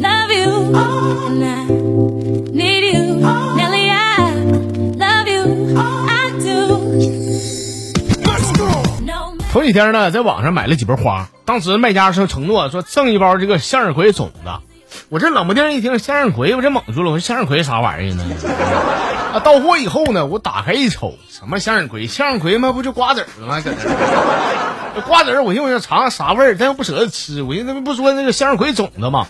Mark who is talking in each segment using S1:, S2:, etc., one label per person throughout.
S1: love you, and I need you, Nelly. I love you, I do. No matter
S2: 头几天呢，在网上买了几盆花，当时卖家说承诺说赠一包这个向日葵种子。我这冷不丁一听向日葵，我这懵住了。我说向日葵啥玩意儿呢？啊，到货以后呢，我打开一瞅，什么向日葵？向日葵嘛，不就瓜子儿吗？搁这瓜子儿我寻思我想尝尝啥味儿，但又不舍得吃。我寻思不说那个向日葵种子吗，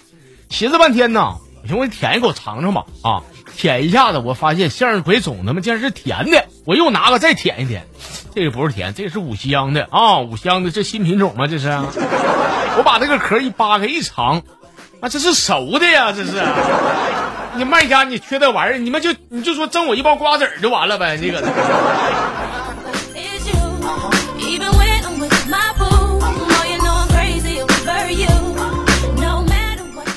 S2: 寻思半天呢，我寻思我舔一口尝尝吧。啊，舔一下子，我发现向日葵种子嘛竟然是甜的。我又拿个再舔一舔，这个不是甜，这个是五香的啊，五香的这新品种吗？这是。我把这个壳一扒开一尝，啊，这是熟的呀，这是。你卖家你缺这玩意儿，你们就你就说赠我一包瓜子儿就完了呗，这个。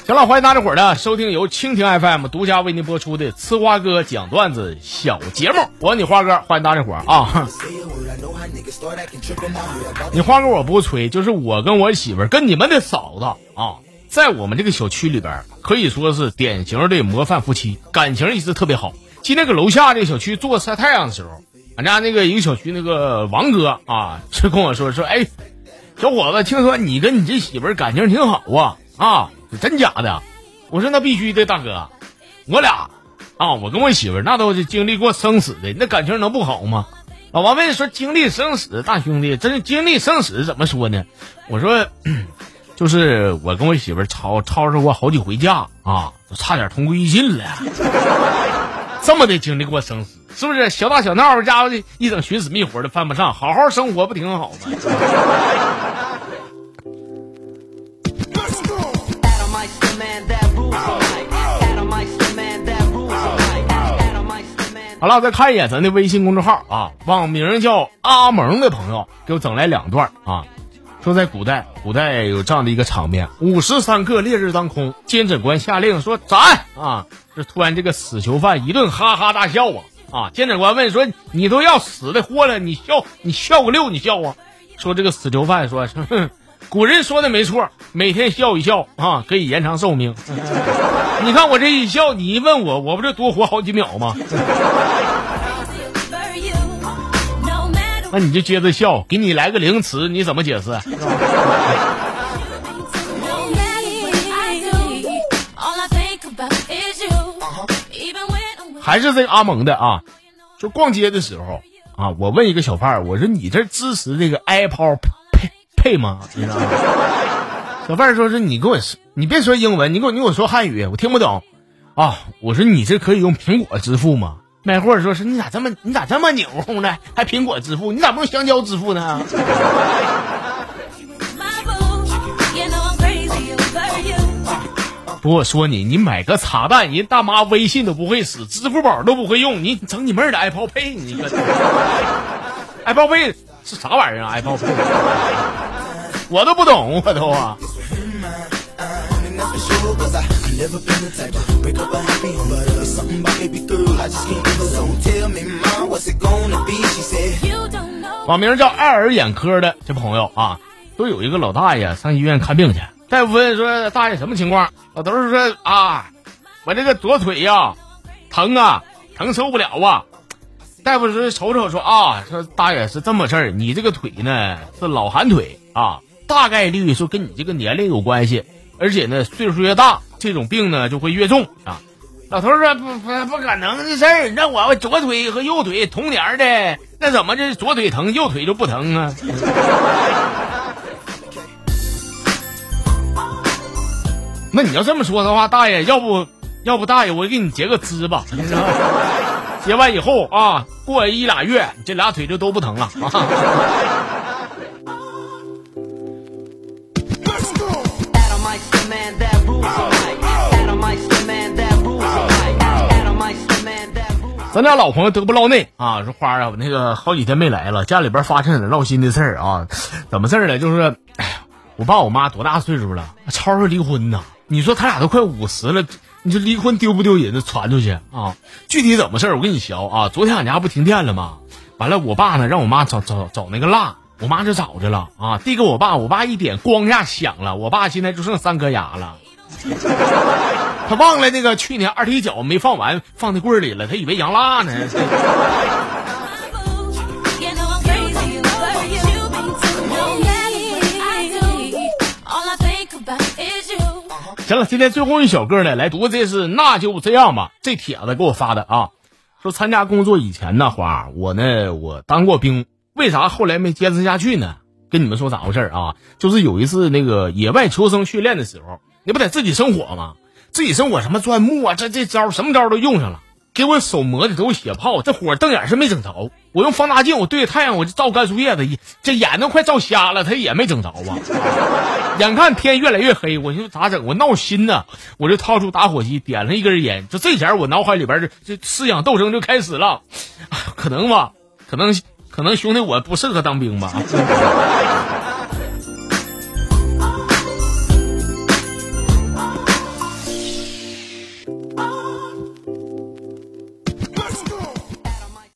S2: 行了，欢迎大家伙儿呢收听由蜻蜓 FM 独家为您播出的《呲花哥讲段子》小节目，我是你花哥，欢迎大家伙儿啊！你花哥我不吹，就是我跟我媳妇儿跟你们的嫂子啊，在我们这个小区里边可以说是典型的模范夫妻，感情一直特别好。今天搁楼下这个小区做晒太阳的时候，俺家那个一个小区那个王哥啊，就跟我说说，哎，小伙子，听说你跟你这媳妇儿感情挺好啊啊，真假的？我说那必须的，大哥，我俩啊，我跟我媳妇那都是经历过生死的，那感情能不好吗？老王问说经历生死，大兄弟，真是经历生死怎么说呢？我说，就是我跟我媳妇吵吵吵过好几回架啊，都差点同归于尽了。这么的经历过生死，是不是？小打小闹，家伙的一整寻死觅活的犯不上，好好生活不挺好吗？好了，再看一眼咱的微信公众号啊，网名叫阿蒙的朋友给我整来两段啊，说在古代，古代有这样的一个场面：午时三刻，烈日当空，监诊官下令说斩啊！这突然这个死囚犯一顿哈哈大笑啊啊！监诊官问说：“你都要死的活了，你笑你笑个六，你笑啊？”说这个死囚犯说：“ 哼，古人说的没错，每天笑一笑啊，可以延长寿命。你看我这一笑，你一问我，我不就多活好几秒吗？”那你就接着笑，给你来个零词，你怎么解释 还是这个阿蒙的啊，就逛街的时候啊，我问一个小贩儿，我说你这支持这个 Apple Pay Pay 吗？你知道吗？小贩说是你跟我，你别说英文，你给我你给我说汉语，我听不懂啊。我说你这可以用苹果支付吗？卖货说是你咋这么你咋这么牛乎呢？还苹果支付，你咋不用香蕉支付呢
S1: ？my boo, you know I'm crazy over you.
S2: 不我说你，你买个茶蛋，人大妈微信都不会使，支付宝都不会用，你整你妹的 Apple Pay，你个 Apple Pay 是啥玩意儿？Apple Pay，我都不懂，我都啊。
S3: And that's for sure, cause I, I never been the type to break up a happy home. But uh, something about baby girl, I just can't get it. So tell me, mom, what's it gonna be? She said.
S1: You don't know.
S2: 网名叫爱尔眼科的这朋友啊，都有一个老大爷上医院看病去，大夫问说大爷什么情况？老头儿说啊，我这个左腿呀、疼啊，疼受不了啊。大夫说瞅瞅说啊，说大爷是这么事儿，你这个腿呢是老寒腿啊，大概率说跟你这个年龄有关系，而且呢岁数越大，这种病呢就会越重啊。老头说不不不可能的事儿，那我左腿和右腿同年的，那怎么这左腿疼，右腿就不疼啊？那你要这么说的话，大爷，要不要不大爷，我给你结个肢吧，截？完以后啊，过一俩月，这俩腿就都不疼了啊。咱家老朋友德布劳内啊，说花啊，我那个好几天没来了，家里边发生点闹心的事儿啊。怎么事儿呢？就是，哎呀，我爸我妈多大岁数了？吵着离婚呢。你说他俩都快五十了，你说离婚丢不丢人？传出去啊？具体怎么事儿？我跟你学啊。昨天俺家不停电了吗？完了，我爸呢让我妈找找找那个蜡，我妈就找着了啊，递给我爸，我爸一点，咣一下响了，我爸现在就剩三颗牙了。他忘了那个去年二踢脚没放完，放在柜里了，他以为羊辣呢。行了，今天最后一小个呢，来读这是那就这样吧。这帖子给我发的啊，说参加工作以前呢，花我呢我当过兵，为啥后来没坚持下去呢？跟你们说咋回事啊？就是有一次那个野外求生训练的时候，你不得自己生火吗？自己生火什么钻木啊，这这招什么招都用上了，给我手磨的都有血泡，这火瞪眼是没整着。我用放大镜，我对着太阳，我就照干树叶子，这眼都快照瞎了，他也没整着啊。眼看天越来越黑，我说咋整？我闹心呐！我就掏出打火机，点了一根烟。就这前我脑海里边这这思想斗争就开始了。可能吧，可能可能兄弟我不适合当兵吧。